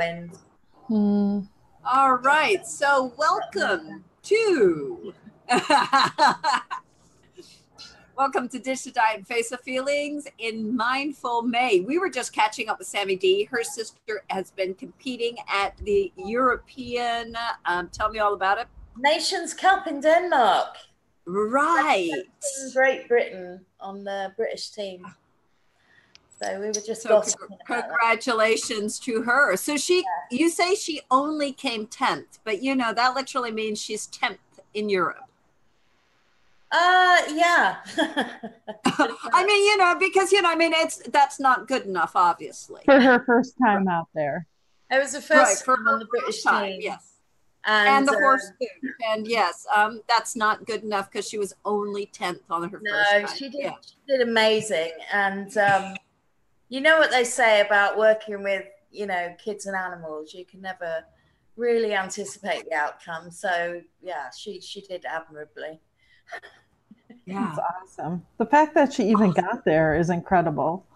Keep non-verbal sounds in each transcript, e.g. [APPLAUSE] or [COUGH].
wind. Hmm. All right. So, welcome to. [LAUGHS] welcome to Dish to Diet and Face of Feelings in Mindful May. We were just catching up with Sammy D. Her sister has been competing at the European. Um, tell me all about it. Nations Cup in Denmark. Right. In Great Britain on the British team. So we were just So, gossiping congr- congratulations to her. So, she, you say she only came 10th, but you know, that literally means she's 10th in Europe. Uh, yeah. [LAUGHS] I mean, you know, because you know, I mean, it's that's not good enough, obviously. For her first time out there. it was the first for time on the her British first time, team. yes, And, and, the uh, horse food, and yes, um, that's not good enough because she was only tenth on her No, first time. she did. Yeah. She did amazing, and um, you know what they say about working with you know kids and animals. You can never really anticipate the outcome. So yeah, she she did admirably. Yeah, It's awesome. The fact that she even got there is incredible.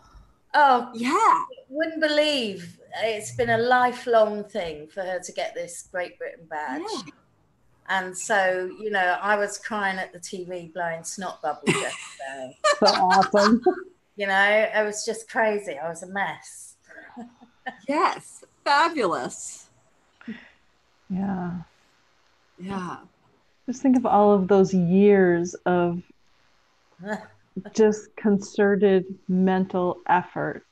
Oh, yeah, wouldn't believe it's been a lifelong thing for her to get this Great Britain badge. Yeah. And so, you know, I was crying at the TV blowing snot bubbles yesterday. [LAUGHS] So awesome. [LAUGHS] you know, it was just crazy. I was a mess. [LAUGHS] yes, fabulous. Yeah. Yeah, Just think of all of those years of [LAUGHS] just concerted mental effort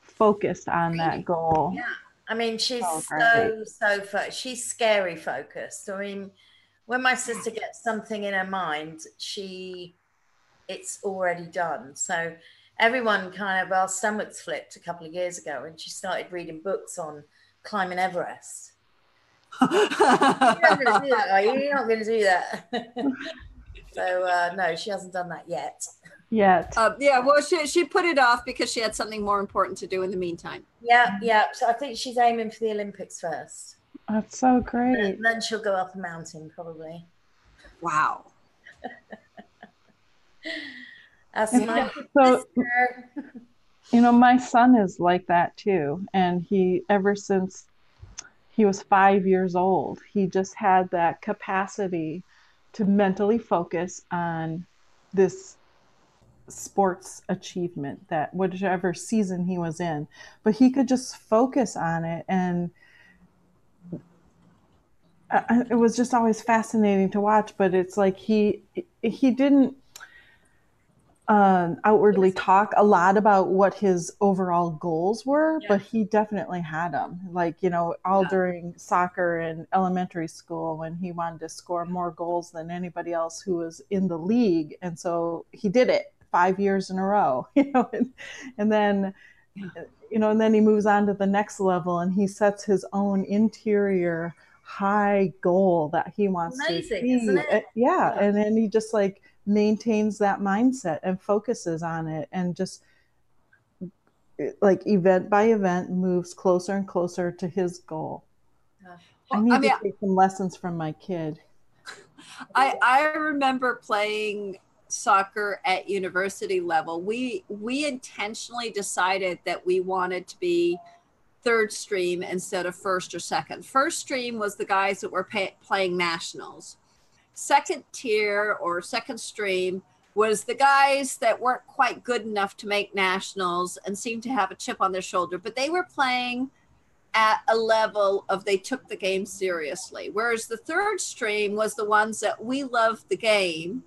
focused on that goal. Yeah. I mean, she's Oh, so, so, fo- she's scary focused. I mean, when my sister gets something in her mind, she, it's already done. So everyone kind of, our stomachs flipped a couple of years ago and she started reading books on climbing Everest. [LAUGHS] You're not going to do that, are you? You're not going to do that. [LAUGHS] so, uh, no, she hasn't done that yet. Yet. uh, yeah. Well, she she put it off because she had something more important to do in the meantime. Yeah, yeah. So I think she's aiming for the Olympics first. That's so great. And then she'll go up a mountain, probably. Wow. [LAUGHS] That's And my so- sister. You know, my son is like that too. And he, ever since he was five years old, he just had that capacity to mentally focus on this sports achievement that whichever season he was in. But he could just focus on it. And it was just always fascinating to watch. But it's like he, he didn't um, outwardly talk a lot about what his overall goals were, Yeah. but he definitely had them. Like, you know, all Yeah. during soccer and elementary school when he wanted to score more goals than anybody else who was in the league. And so he did it five years in a row, [LAUGHS] you know, and, and then, you know, and then he moves on to the next level and he sets his own interior high goal that he wants Amazing, to it? Uh, yeah. Yeah. And then he just like maintains that mindset and focuses on it and just like event by event moves closer and closer to his goal. I Well, need I mean, to take some lessons from my kid. [LAUGHS] I I remember playing soccer at university level. We we intentionally decided that we wanted to be third stream instead of first or second. First stream was the guys that were pay, playing nationals. Second tier or second stream was the guys that weren't quite good enough to make nationals and seemed to have a chip on their shoulder, but they were playing at a level of they took the game seriously. Whereas the third stream was the ones that we love the game,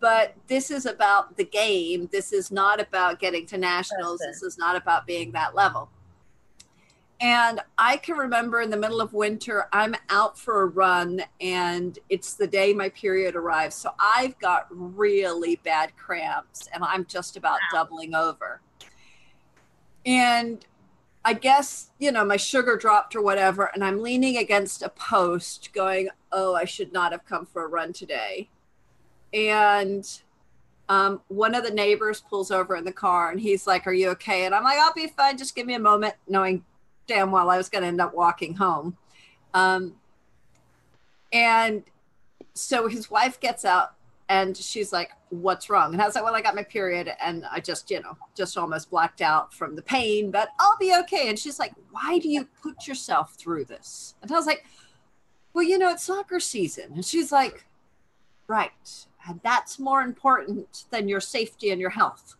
but this is about the game. This is not about getting to nationals. This is not about being that level. And I can remember in the middle of winter, I'm out for a run and it's the day my period arrives. So I've got really bad cramps and I'm just about doubling over. And I guess, you know, my sugar dropped or whatever, and I'm leaning against a post going, Oh, I should not have come for a run today. And um, one of the neighbors pulls over in the car and he's like, Are you okay? And I'm like, I'll be fine. Just give me a moment, knowing damn well I was going to end up walking home. Um, and so his wife gets out and she's like, "What's wrong?" And I was like, "Well, I got my period, and I just, you know, just almost blacked out from the pain, but I'll be okay." And she's like, "Why do you put yourself through this?" And I was like, "Well, you know, it's soccer season." And she's like, "Right, and that's more important than your safety and your health."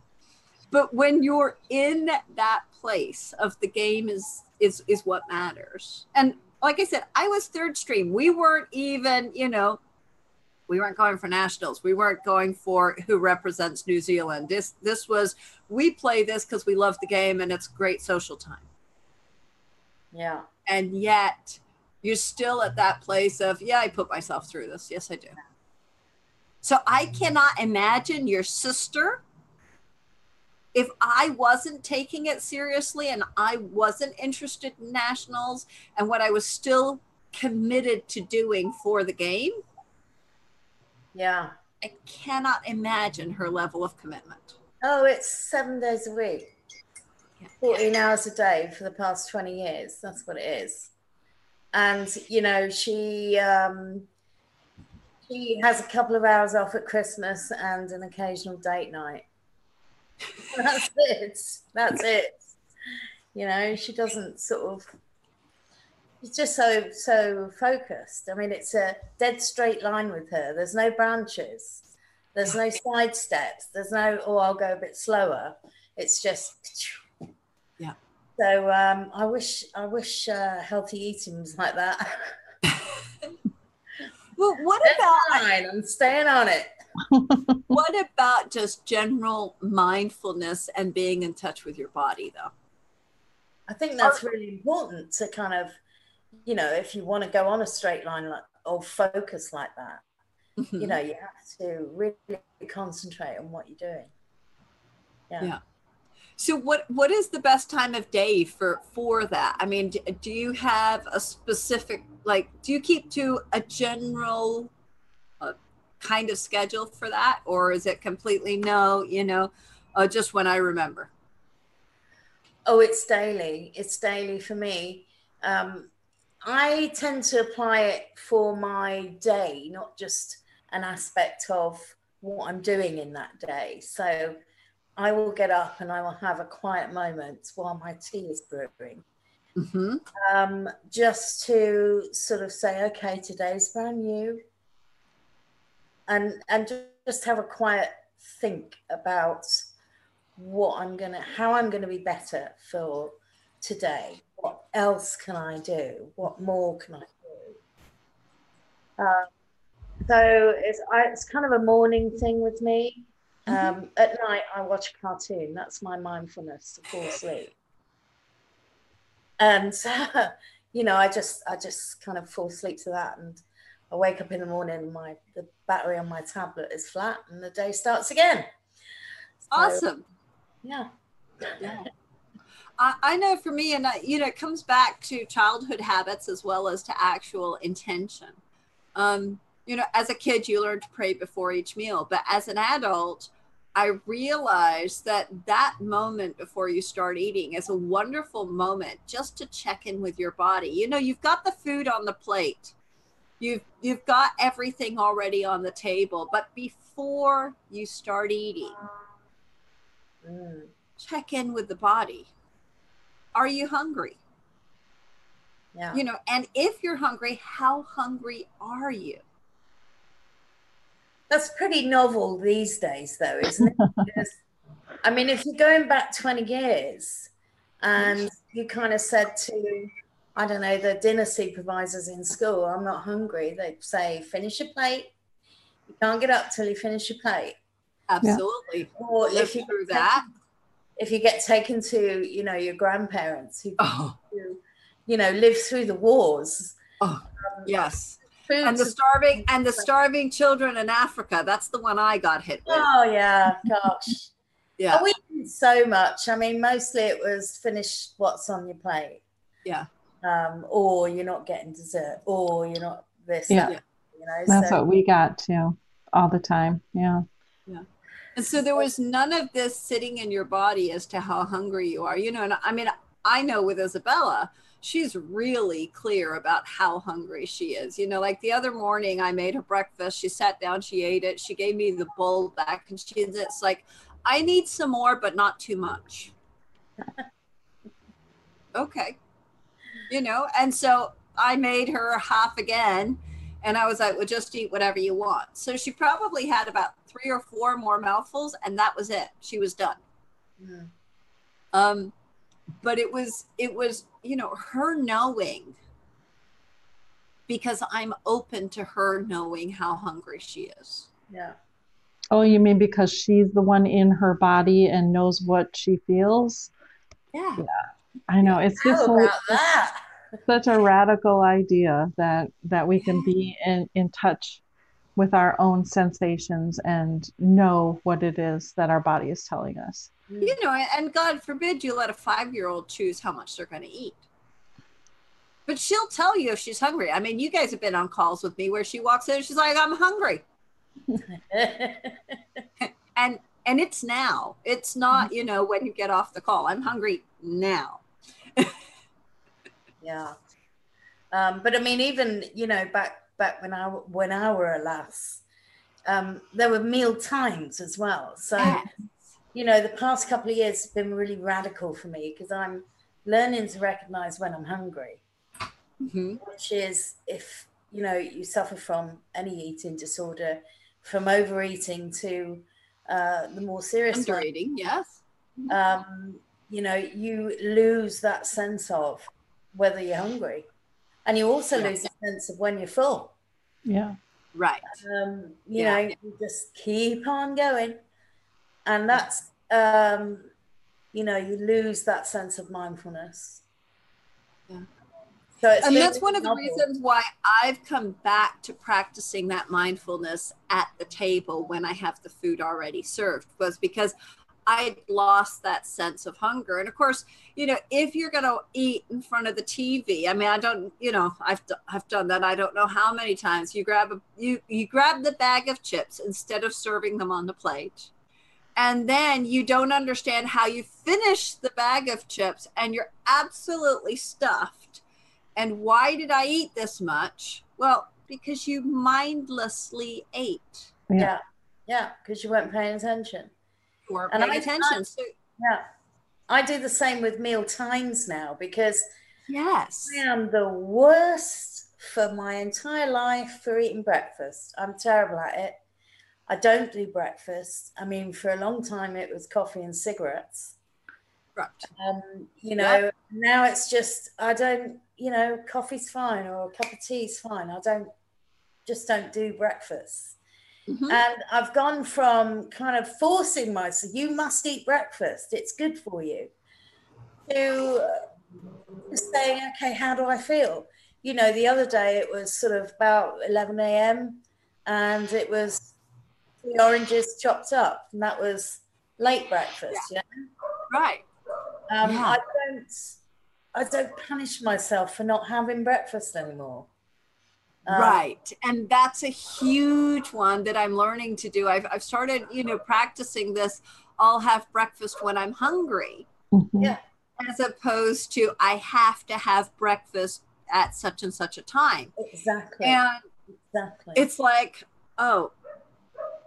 [LAUGHS] but when you're in that place of the game is is is what matters. And like I said, I was third stream. We weren't even, you know, we weren't going for nationals. We weren't going for who represents New Zealand. This this was we play this because we love the game and it's great social time. Yeah. And yet you're still at that place of, yeah, I put myself through this. Yes, I do. So I mm-hmm. cannot imagine your sister if I wasn't taking it seriously and I wasn't interested in nationals and what I was still committed to doing for the game yeah. I cannot imagine her level of commitment. Oh, it's seven days a week, 14 hours a day for the past 20 years. That's what it is. And, you know, she, um, she has a couple of hours off at Christmas and an occasional date night. [LAUGHS] That's it. That's it. You know, she doesn't sort of she's just so so focused. I mean, it's a dead straight line with her. There's no branches. There's no side steps. There's no oh I'll go a bit slower. It's just yeah. So um, I wish I wish uh, healthy eating was like that. [LAUGHS] well, what about? Fine, I'm staying on it. [LAUGHS] what about just general mindfulness and being in touch with your body, though? I think that's really important to kind of you know, if you want to go on a straight line like, or focus like that, mm-hmm. you know, you have to really concentrate on what you're doing. Yeah. yeah. So what what is the best time of day for for that? I mean, do, do you have a specific like do you keep to a general kind of schedule for that or is it completely no, you know, uh, just when I remember? Oh, it's daily. It's daily for me. Um, I tend to apply it for my day, not just an aspect of what I'm doing in that day. So I will get up and I will have a quiet moment while my tea is brewing. Mm-hmm. Um, just to sort of say, okay, today's brand new, and and just have a quiet think about what I'm gonna, how I'm gonna be better for today what else can I do? What more can I do? Um, so it's I, it's kind of a morning thing with me. Mm-hmm. Um, mm-hmm. At night, I watch a cartoon. That's my mindfulness to fall asleep. And [LAUGHS] you know, I just I just kind of fall asleep to that, and I wake up in the morning. My the battery on my tablet is flat, and the day starts again. So, awesome. Yeah. Yeah. I, I know for me, and I, you know, it comes back to childhood habits as well as to actual intention. Um, you know, as a kid, you learn to pray before each meal, but as an adult, I realized that that moment before you start eating is a wonderful moment just to check in with your body. You know, you've got the food on the plate. You've you've got everything already on the table, but before you start eating, mm. check in with the body are you hungry? Yeah. You know, and if you're hungry, how hungry are you? That's pretty novel these days, though, isn't it? [LAUGHS] because, I mean, if you're going back 20 years and you kind of said to, I don't know, the dinner supervisors in school, I'm not hungry, they'd say, finish your plate. You can't get up till you finish your plate. Absolutely. Yeah. Or Live if you through that. if you get taken to you know your grandparents who, oh. you know live through the wars. Oh um, yes. and the starving and the starving children in africa that's the one i got hit with. Oh yeah gosh. Yeah. We did so much. I mean mostly it was finish what's on your plate. Yeah um or you're not getting dessert or you're not this yeah. You know that's so, what we got too all the time yeah yeah and so there was none of this sitting in your body as to how hungry you are, you know. And I mean, I know with Isabella, she's really clear about how hungry she is. You know, like the other morning I made her breakfast. She sat down, she ate it, she gave me the bowl back, and she's it's like, I need some more, but not too much. [LAUGHS] okay. You know, and so I made her half again. And I was like, well, just eat whatever you want. So she probably had about three or four more mouthfuls, and that was it. She was done. Mm. Um, but it was it was you know her knowing because i'm open to her knowing how hungry she is yeah oh you mean because she's the one in her body and knows what she feels yeah yeah i know it's just so, that? such a radical idea that that we can be [LAUGHS] in in touch with our own sensations and know what it is that our body is telling us you know, and God forbid you let a five year old choose how much they're going to eat. But she'll tell you if she's hungry. I mean, you guys have been on calls with me where she walks in and she's like, I'm hungry. [LAUGHS] and and it's now. It's not, you know, when you get off the call. I'm hungry now. [LAUGHS] yeah. Um, but I mean, even, you know, back back when I when I were a lass, um, there were meal times as well. So yes you know, the past couple of years have been really radical for me because I'm learning to recognize when I'm hungry, mm-hmm. which is if, you know, you suffer from any eating disorder, from overeating to uh, the more serious undereating, yes. Um, you know, you lose that sense of whether you're hungry. And you also yeah. lose the sense of when you're full. Yeah. Right. Um, you yeah. know, you just keep on going and that's um, you know you lose that sense of mindfulness yeah. so and that's one of the reasons why i've come back to practicing that mindfulness at the table when i have the food already served was because I lost that sense of hunger. And of course, you know, if you're going to eat in front of the TV, I mean, I don't, you know, I've, I've done that. I don't know how many times you grab a, you, you grab the bag of chips instead of serving them on the plate and then you don't understand how you finish the bag of chips and you're absolutely stuffed. And why did I eat this much? Well, because you mindlessly ate. Yeah. Yeah. Because you weren't paying attention. You weren't attention. I, yeah. I do the same with meal times now because yes, I am the worst for my entire life for eating breakfast. I'm terrible at it. I don't do breakfast. I mean, for a long time it was coffee and cigarettes. Right. Um, you know, now it's just I don't, you know, coffee's fine or a cup of tea's fine. I don't just don't do breakfast. Mm-hmm. And I've gone from kind of forcing myself, you must eat breakfast, it's good for you, to saying, okay, how do I feel? You know, the other day it was sort of about 11 a.m. and it was the oranges chopped up, and that was late breakfast. Yeah, right. Um, yeah. I don't. I don't punish myself for not having breakfast anymore. Um, right. And that's a huge one that I'm learning to do. I've, I've started, you know, practicing this. I'll have breakfast when I'm hungry. Mm-hmm. Yeah. As opposed to I have to have breakfast at such and such a time. Exactly. And exactly. It's like, oh,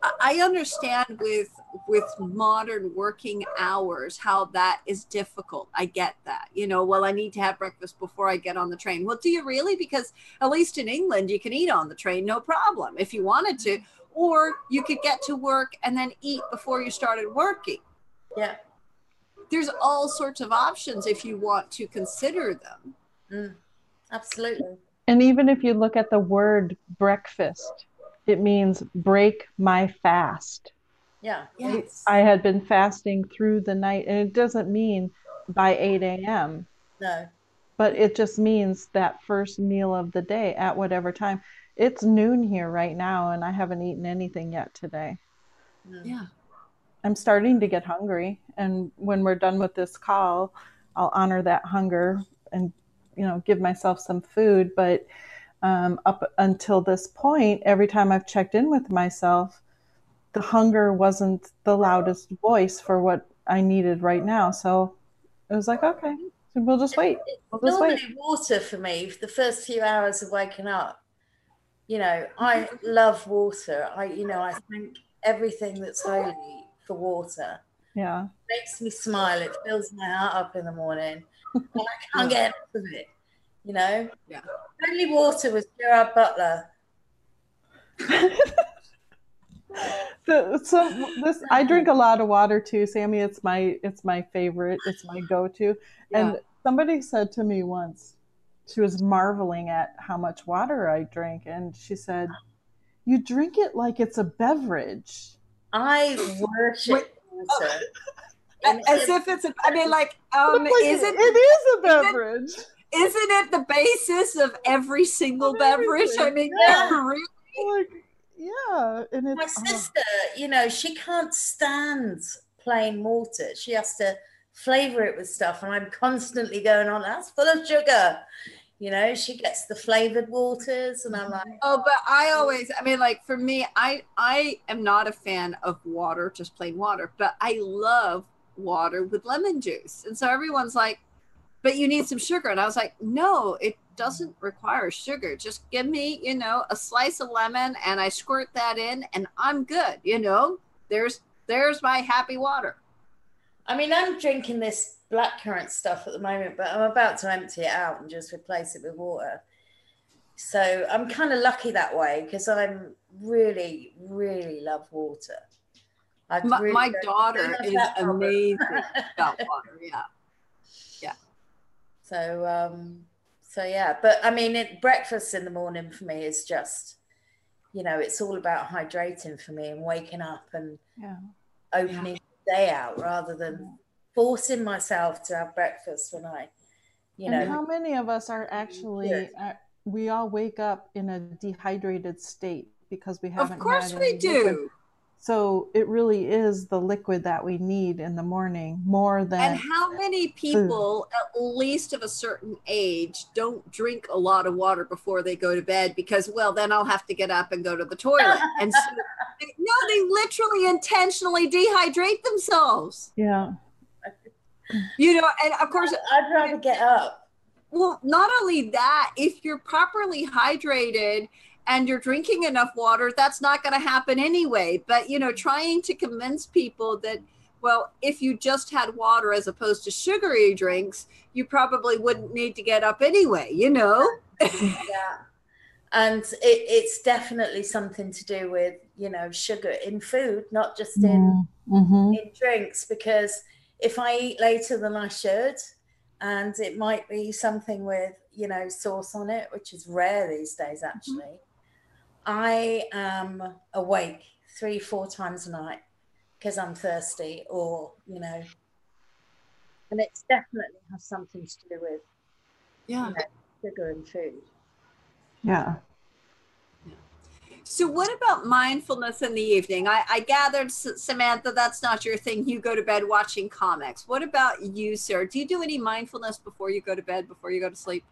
I understand with with modern working hours how that is difficult. I get that. You know, well, I need to have breakfast before I get on the train. Well, do you really? Because at least in England, you can eat on the train, no problem, if you wanted to, or you could get to work and then eat before you started working. Yeah. There's all sorts of options if you want to consider them. Mm, absolutely. And even if you look at the word breakfast, it means break my fast. Yeah. Yes. I had been fasting through the night, and it doesn't mean by 8 a.m. No. But it just means that first meal of the day at whatever time. It's noon here right now, and I haven't eaten anything yet today. Mm. Yeah. I'm starting to get hungry, and when we're done with this call, I'll honor that hunger and you know give myself some food. But um, up until this point, every time I've checked in with myself, the hunger wasn't the loudest voice for what I needed right now. So it was like, okay, We'll just wait. We'll just Normally, wait. water for me, the first few hours of waking up. You know, I love water. I, you know, I thank everything that's holy for water. Yeah. It makes me smile. It fills my heart up in the morning, and I can't get enough of it. You know. Yeah. Only water was Gerard Butler. The, so this I drink a lot of water too, Sammy. It's my it's my favorite. It's my go-to. And somebody said to me once, she was marveling at how much water I drink, and she said, "You drink it like it's a beverage." I worship water. And [LAUGHS] As if it's a, I mean, like, um, Like, is it? it is a beverage. Isn't it the basis of every single Of beverage? I mean, yeah. yeah, really? Like, yeah, and my it's oh, sister, you know, she can't stand plain water. She has to flavor it with stuff, and I'm constantly going on. That's full of sugar. You know, she gets the flavored waters, and I'm mm-hmm. like, Oh, but I always, I mean, like for me, I I am not a fan of water, just plain water, but I love water with lemon juice. And so everyone's like, but you need some sugar. And I was like, no, it doesn't require sugar. Just give me, you know, a slice of lemon and I squirt that in and I'm good. You know, there's there's my happy water. I mean, I'm drinking this blackcurrant stuff at the moment, but I'm about to empty it out and just replace it with water. So I'm kind of lucky that way because I'm really, really love water. My, my daughter is amazing [LAUGHS] about water. Yeah. So um so yeah, but I mean it breakfast in the morning for me is just you know, it's all about hydrating for me and waking up and yeah. opening the day out rather than forcing myself to have breakfast when I you know and how many of us are actually? Yeah. Uh, we all wake up in a dehydrated state because we haven't. Of course had we any liquid. do. So it really is the liquid that we need in the morning more than. And how many people, at least of a certain age, don't drink a lot of water before they go to bed because, well, then I'll have to get up and go to the toilet. [LAUGHS] And so, no, they literally intentionally dehydrate themselves. yeah. You know, and of course, I'd rather get up. well, not only that, if you're properly hydrated and you're drinking enough water, that's not going to happen anyway. But, you know, trying to convince people that, well, if you just had water as opposed to sugary drinks, you probably wouldn't need to get up anyway, you know? [LAUGHS] Yeah. And it, it's definitely something to do with, you know, sugar in food, not just in Mm-hmm. in drinks because if I eat later than I should, and it might be something with you know sauce on it, which is rare these days actually, I am awake three four times a night because I'm thirsty or you know, and it's definitely has something to do with Yeah. you know, sugar and food. Yeah. So, what about mindfulness in the evening? I, I gathered, S- Samantha, that's not your thing. You go to bed watching comics. What about you, sir? Do you do any mindfulness before you go to bed, before you go to sleep?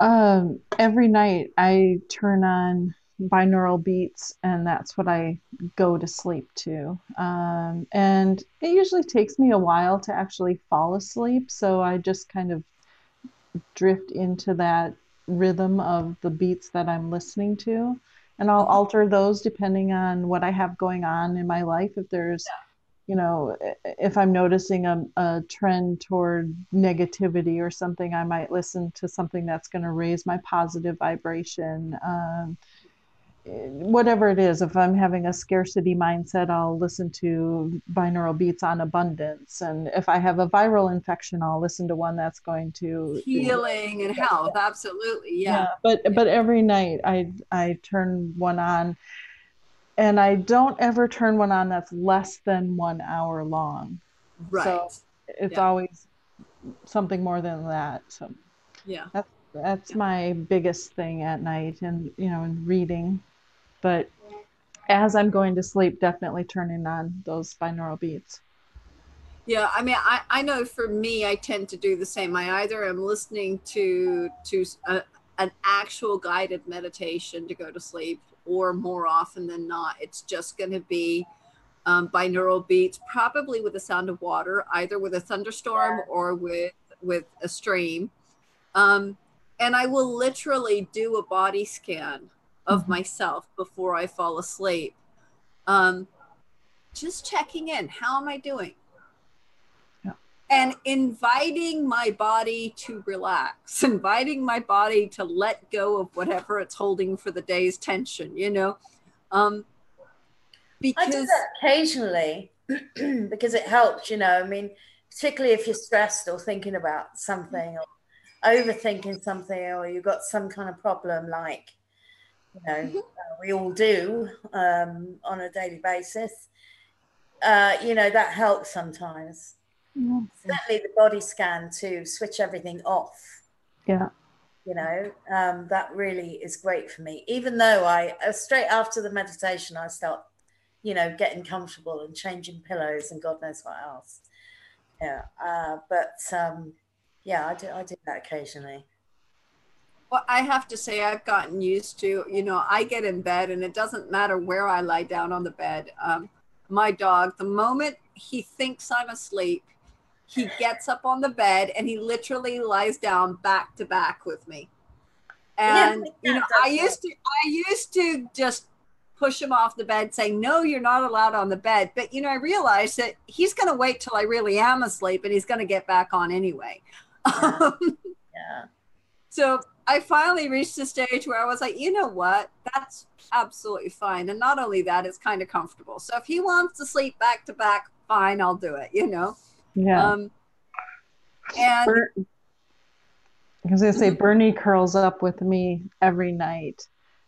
Um, every night I turn on binaural beats, and that's what I go to sleep to. Um, and it usually takes me a while to actually fall asleep, so I just kind of drift into that rhythm of the beats that I'm listening to. And I'll alter those depending on what I have going on in my life. If there's, you know, if I'm noticing a, a trend toward negativity or something, I might listen to something that's going to raise my positive vibration. Um, whatever it is, if I'm having a scarcity mindset, I'll listen to binaural beats on abundance. And if I have a viral infection, I'll listen to one that's going to Healing and health, absolutely. Yeah. but but every night I I turn one on, and I don't ever turn one on that's less than one hour long. Right. So it's Yeah. always something more than that. So yeah. that's that's my biggest thing at night, and you know, in reading. But as I'm going to sleep, definitely turning on those binaural beats. Yeah, I mean, I, I know for me, I tend to do the same. I either am listening to to a, an actual guided meditation to go to sleep, or more often than not, it's just going to be um, binaural beats, probably with the sound of water, either with a thunderstorm or with with a stream. Um, and I will literally do a body scan of mm-hmm. myself before I fall asleep. Um, just checking in. How am I doing? Yeah. And inviting my body to relax, [LAUGHS] inviting my body to let go of whatever it's holding for the day's tension, you know? Um, because I do that occasionally [CLEARS THROAT] because it helps, you know. I mean, particularly if you're stressed or thinking about something or overthinking something or you've got some kind of problem like you know mm-hmm. uh, we all do um, on a daily basis uh, you know that helps sometimes mm-hmm. certainly the body scan to switch everything off yeah you know um, that really is great for me even though i uh, straight after the meditation i start you know getting comfortable and changing pillows and god knows what else yeah uh, but um, yeah, I do. I do that occasionally. Well, I have to say, I've gotten used to. You know, I get in bed, and it doesn't matter where I lie down on the bed. Um, my dog, the moment he thinks I'm asleep, he gets up on the bed and he literally lies down back to back with me. And yeah, you know, I used to, I used to just push him off the bed saying no you're not allowed on the bed but you know i realized that he's going to wait till i really am asleep and he's going to get back on anyway yeah. [LAUGHS] yeah. So I finally reached a stage where I was like, you know what? That's absolutely fine. And not only that, it's kind of comfortable. So if he wants to sleep back to back, fine, I'll do it, you know? Yeah. Um, and Ber- I was going to say, mm-hmm. Bernie curls up with me every night.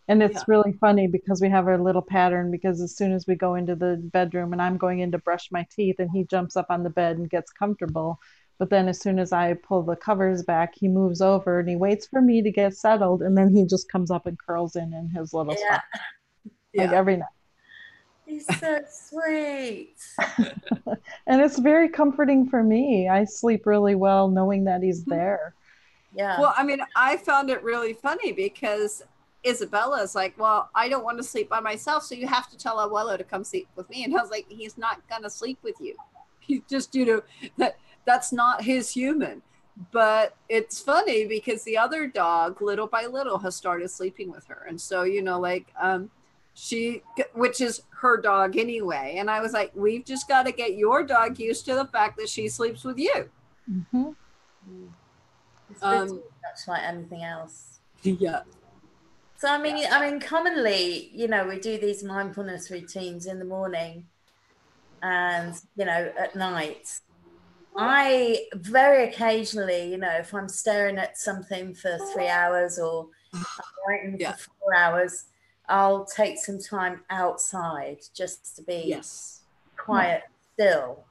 And it's yeah. really funny because we have our little pattern because as soon as we go into the bedroom and I'm going in to brush my teeth and he jumps up on the bed and gets comfortable, but then as soon as I pull the covers back, he moves over and he waits for me to get settled. And then he just comes up and curls in in his little yeah. spot. [LAUGHS] Like every night. He's so sweet. [LAUGHS] and it's very comforting for me. I sleep really well knowing that he's mm-hmm. there. Yeah. Well, I mean, I found it really funny because Isabella is like, Well, I don't want to sleep by myself. So you have to tell Abuelo to come sleep with me. And I was like, He's not going to sleep with you. He's just, you know, that that's not his human. But it's funny because the other dog, little by little, has started sleeping with her. And so, you know, like, um, she, which is her dog anyway. And I was like, we've just got to get your dog used to the fact that she sleeps with you. Mm-hmm. Um, that's like anything else. Yeah. So I mean, yeah. I mean, commonly, you know, we do these mindfulness routines in the morning, and you know, at night, I very occasionally, you know, if I'm staring at something for three hours or I'm waiting yeah. for four hours, I'll take some time outside just to be yes. quiet, yeah. still,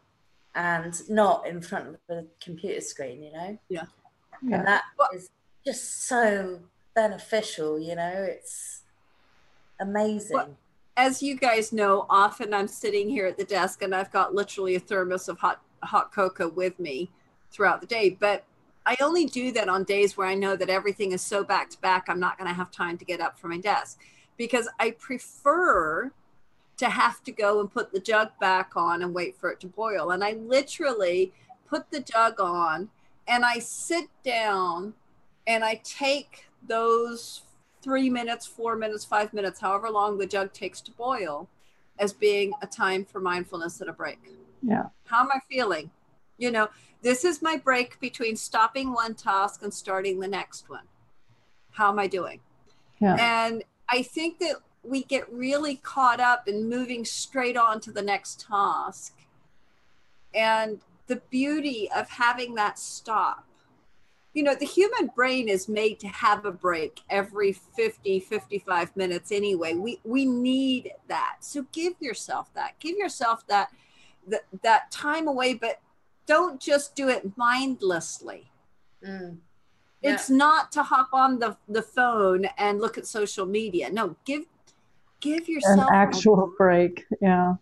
and not in front of the computer screen, you know? Yeah. yeah. And that is just so beneficial, you know? It's amazing. Well, as you guys know, often I'm sitting here at the desk and I've got literally a thermos of hot hot cocoa with me throughout the day. But I only do that on days where I know that everything is so back to back, I'm not going to have time to get up from my desk because I prefer to have to go and put the jug back on and wait for it to boil. And I literally put the jug on and I sit down and I take those three minutes, four minutes, five minutes, however long the jug takes to boil, as being a time for mindfulness and a break. Yeah. How am I feeling? You know, this is my break between stopping one task and starting the next one. How am I doing? Yeah. And I think that we get really caught up in moving straight on to the next task. And the beauty of having that stop. You know, the human brain is made to have a break every 50, 55 minutes anyway. We we need that. So give yourself that. Give yourself that that that time away, but don't just do it mindlessly. Mm. Yeah. It's not to hop on the, the phone and look at social media. No, give give yourself an actual break. Yeah.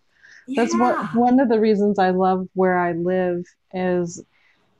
yeah. That's what one of the reasons I love where I live is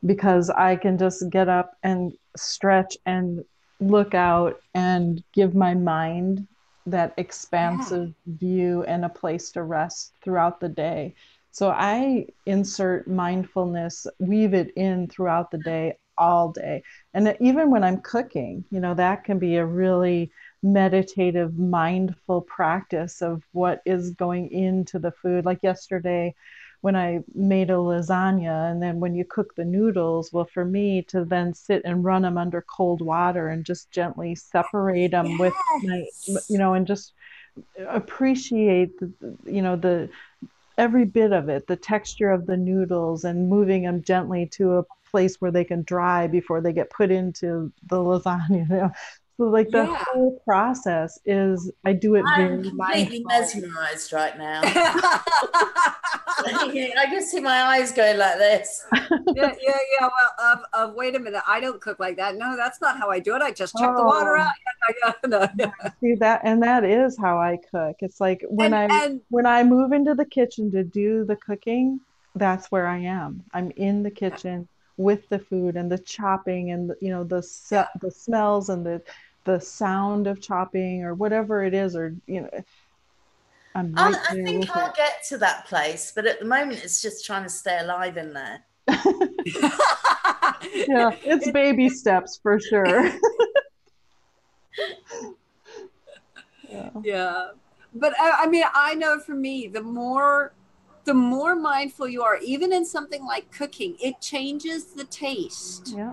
because I can just get up and stretch and look out and give my mind that expansive yeah. view and a place to rest throughout the day. So I insert mindfulness, weave it in throughout the day all day. And even when I'm cooking, you know, that can be a really meditative, mindful practice of what is going into the food. Like yesterday, when I made a lasagna, and then when you cook the noodles, well, for me to then sit and run them under cold water and just gently separate them yes. with my, you know, and just appreciate, the, you know, the every bit of it, the texture of the noodles, and moving them gently to a place where they can dry before they get put into the lasagna. [LAUGHS] You know? So like the yeah. whole process is I do it I'm very completely mesmerized right now. [LAUGHS] [LAUGHS] I can see my eyes going like this. yeah, yeah, yeah. Well, uh, uh, wait a minute. I don't cook like that. No, that's not how I do it. I just check oh. the water oh. out. [LAUGHS] no, yeah. See that, and that is how I cook. It's like when I when I move into the kitchen to do the cooking, that's where I am. I'm in the kitchen with the food and the chopping and the, you know the se- the smells and the the sound of chopping or whatever it is, or you know. I'm um, right I think I'll it. get to that place, but at the moment, it's just trying to stay alive in there. [LAUGHS] yeah, it's [LAUGHS] baby steps for sure. [LAUGHS] yeah. yeah. But I, I mean, I know for me, the more the more mindful you are, even in something like cooking, it changes the taste. Yeah.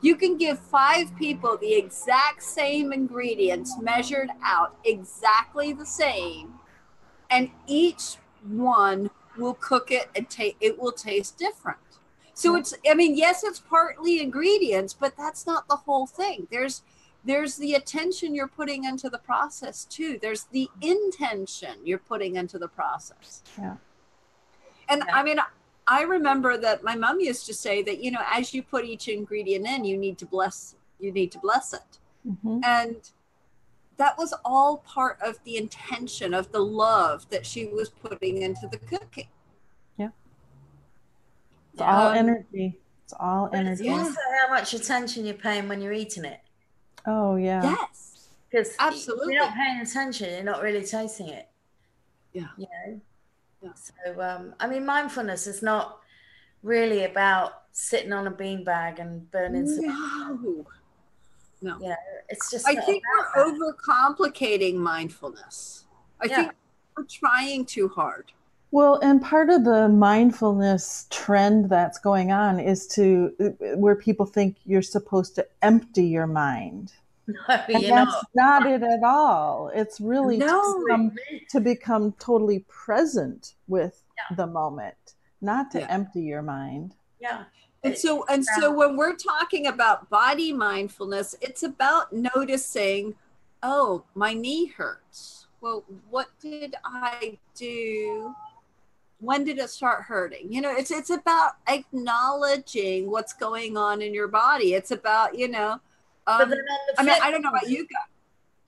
You can give five people the exact same ingredients measured out exactly the same, and each one will cook it and take it will taste different. So it's I mean, yes, it's partly ingredients, but that's not the whole thing. There's there's the attention you're putting into the process too. There's the intention you're putting into the process. Yeah. And yeah. I mean, I remember that my mom used to say that, you know, as you put each ingredient in, you need to bless, you need to bless it. Mm-hmm. And that was all part of the intention of the love that she was putting into the cooking. Yeah. It's um, all energy. It's all energy. It's also how much attention you're paying when you're eating it. Oh yeah. Yes. Because absolutely, you're not paying attention. You're not really tasting it. Yeah. You know. Yeah. So, um, I mean, mindfulness is not really about sitting on a beanbag and burning. No. No. You know, it's just. I think we're that. overcomplicating mindfulness. I yeah. think we're trying too hard. Well, and part of the mindfulness trend that's going on is to where people think you're supposed to empty your mind. No, [LAUGHS] and that's not. not. it at all. It's really no. to, become, to become totally present with yeah. the moment, not to yeah. empty your mind. Yeah. And so and so when we're talking about body mindfulness, it's about noticing, oh, my knee hurts. Well, what did I do? When did it start hurting? You know, it's it's about acknowledging what's going on in your body. It's about, you know, um, I mean, I don't know about you guys.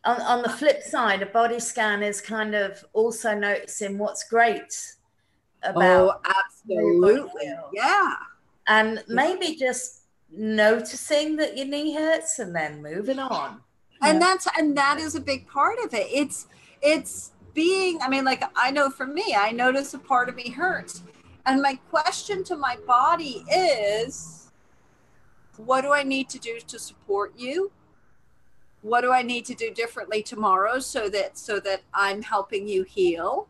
On, on the flip side, a body scan is kind of also noticing what's great about. Oh, absolutely. Yeah. And maybe just noticing that your knee hurts and then moving on. And yeah. that's and that is a big part of it. It's it's being, I mean, like I know for me, I notice a part of me hurts. And my question to my body is what do I need to do to support you? What do I need to do differently tomorrow so that so that I'm helping you heal?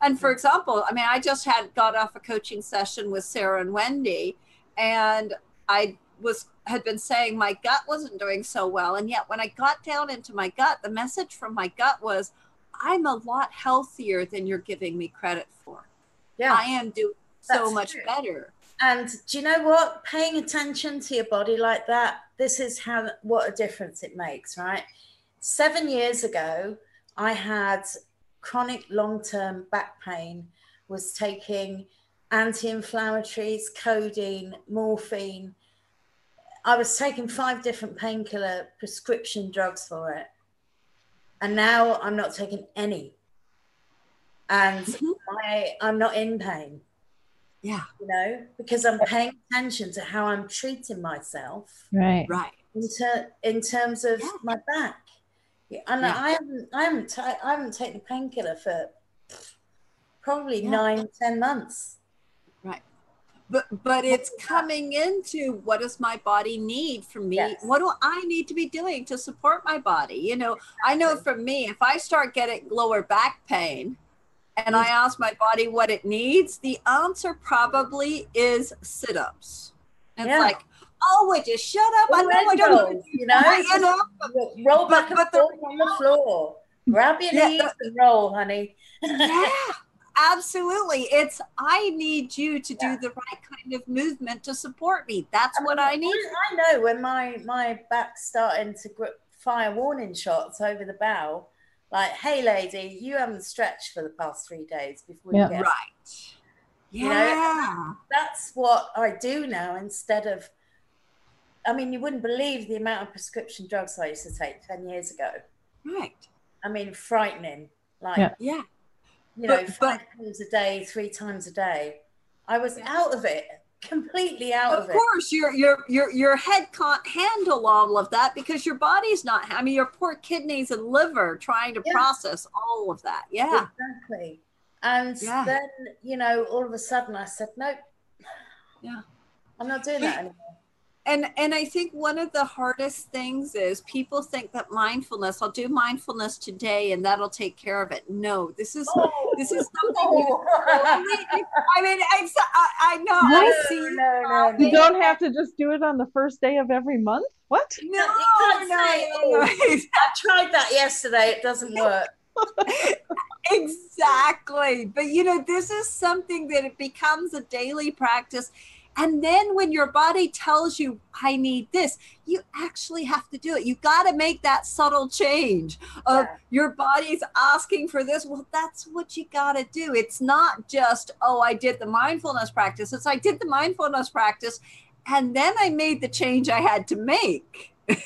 And for example, I mean, I just had got off a coaching session with Sarah and Wendy, and I was had been saying my gut wasn't doing so well, and yet when I got down into my gut, the message from my gut was, "I'm a lot healthier than you're giving me credit for. Yeah, I am doing so much true. better." And do you know what? Paying attention to your body like that, this is how what a difference it makes, right? Seven years ago, I had chronic long-term back pain, was taking anti-inflammatories, codeine, morphine. I was taking five different painkiller prescription drugs for it. And now I'm not taking any. And mm-hmm. I, I'm not in pain. Yeah. You know, because I'm paying attention to how I'm treating myself. Right. Right. In, ter- in terms of yeah. my back. And yeah. I haven't, I haven't, t- I haven't taken a painkiller for probably yeah. nine, ten months. Right. but but it's coming into what does my body need from me Yes. what do i need to be doing to support my body you know i know for me if i start getting lower back pain and i ask my body what it needs the answer probably is sit-ups and Yeah. it's like oh would you shut up i know i don't you know, you know roll But- back and but the- forth on the floor. Grab your Yeah, knees and roll, honey. yeah [LAUGHS] absolutely it's i need you to Yeah. do the right kind of movement to support me that's what mean, i need I know when my my back's starting to fire warning shots over the bow, like, "Hey, lady, you haven't stretched for the past three days before Yeah. you get." right You know, yeah That's what I do now instead of. I mean, you wouldn't believe the amount of prescription drugs I used to take ten years ago. right I mean, frightening. Like, Yeah. yeah you know, But- five times a day, three times a day. I was out of it, completely out of, of course your your your your head can't handle all of that because your body's not i mean your poor kidneys and liver trying to Yeah. process all of that yeah Exactly. And Yeah. then, you know, all of a sudden I said, nope. Yeah. I'm not doing that anymore. And and i think one of the hardest things is people think that mindfulness i'll do mindfulness today and that'll take care of it no this is this is something you i mean I, I, I know i see no, no, no. You don't have to just do it on the first day of every month. What? no no, no, "Oh, no. I tried that yesterday. It doesn't [LAUGHS] work. exactly but you know this is something that it becomes a daily practice and then when your body tells you i need this you actually have to do it you got to make that subtle change of Yeah. your body's asking for this well that's what you got to do it's not just oh i did the mindfulness practice it's i did the mindfulness practice and then i made the change i had to make [LAUGHS]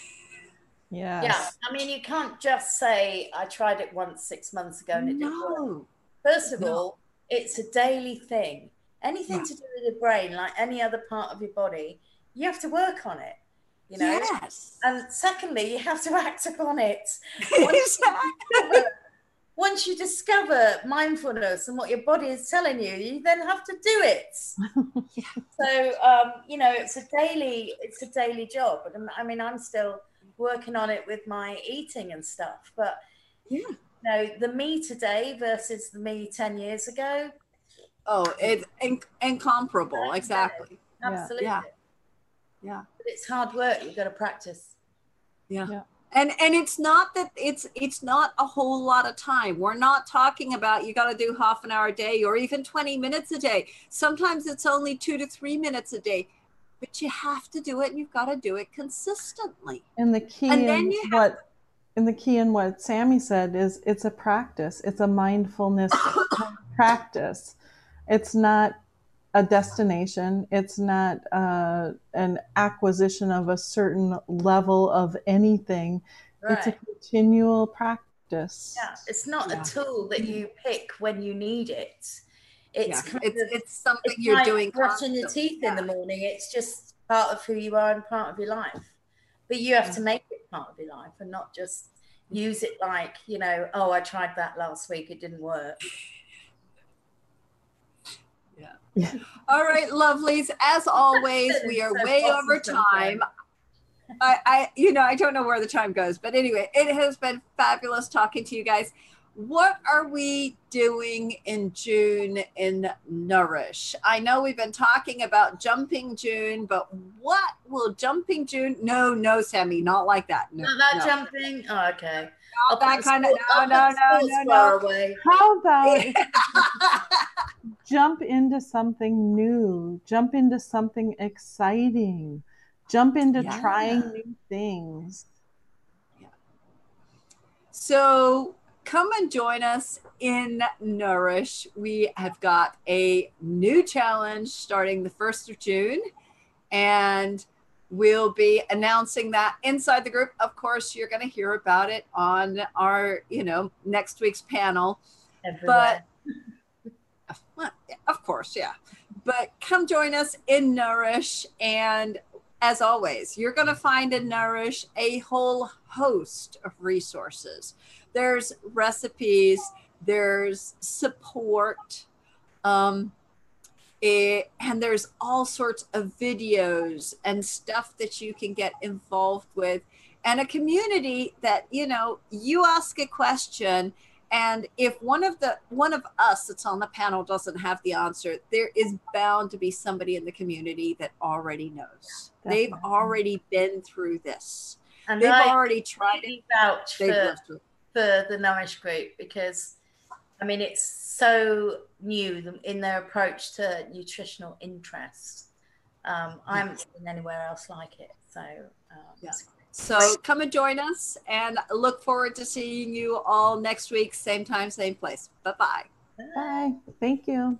Yeah. Yeah. I mean, you can't just say, I tried it once six months ago and it didn't work. no First of No. all, it's a daily thing. Anything Yeah. to do with the brain, like any other part of your body, you have to work on it. You know? yes And secondly, you have to [LAUGHS] act upon it. exactly. Once you discover mindfulness and what your body is telling you, you then have to do it. [LAUGHS] So um, you know, it's a daily, it's a daily job. And I mean, I'm still working on it with my eating and stuff. But Yeah. you know, the me today versus the me ten years ago, Oh, it's in- incomparable. Exactly. Yeah. absolutely. Yeah. Yeah. But it's hard work. You've got to practice. Yeah. And and it's not that it's it's not a whole lot of time. We're not talking about you got to do half an hour a day or even 20 minutes a day. Sometimes it's only 2 to 3 minutes a day. But you have to do it and you've got to do it consistently. And the key And then you have- what and the key in what Sammy said is it's a practice. It's a mindfulness [COUGHS] practice. It's not a destination. It's not uh, an acquisition of a certain level of anything. It's a continual practice. Yeah. It's not Yeah. a tool that you pick when you need it. It's Yeah. kind It's of it's something it's you're like doing brushing your constantly. teeth in the morning. It's just part of who you are and part of your life. But you have to make it part of your life and not just use it like, you know, oh, I tried that last week, it didn't work. [LAUGHS] All right, lovelies. As always, we are So way awesome over time. I, I, you know, I don't know where the time goes, but anyway, it has been fabulous talking to you guys. What are we doing in June in Nourish? I know we've been talking about jumping June, but what will jumping June? No, no, Sammy, not like that. No, Not that no. jumping. Oh, okay. Not that kind of. No, no, no, no, no. How about [LAUGHS] jump into something new, jump into something exciting, jump into Yeah. trying new things. So come and join us in Nourish. We have got a new challenge starting the 1st of June, and we'll be announcing that inside the group. Of course, you're going to hear about it on our, you know, next week's panel. Everywhere. Well, [LAUGHS] of course, yeah. But come join us in Nourish. And as always, you're going to find in Nourish a whole host of resources. There's recipes, there's support. Um, It, and there's all sorts of videos and stuff that you can get involved with and a community that you know you ask a question and if one of the one of us that's on the panel doesn't have the answer there is bound to be somebody in the community that already knows. Definitely. they've already been through this. And they've I already tried it. vouch for, for the nourish group because i mean it's so new in their approach to nutritional interest um, i haven't seen anywhere else like it so um, yeah. So come and join us and look forward to seeing you all next week, same time, same place. Bye-bye. Bye. Thank you.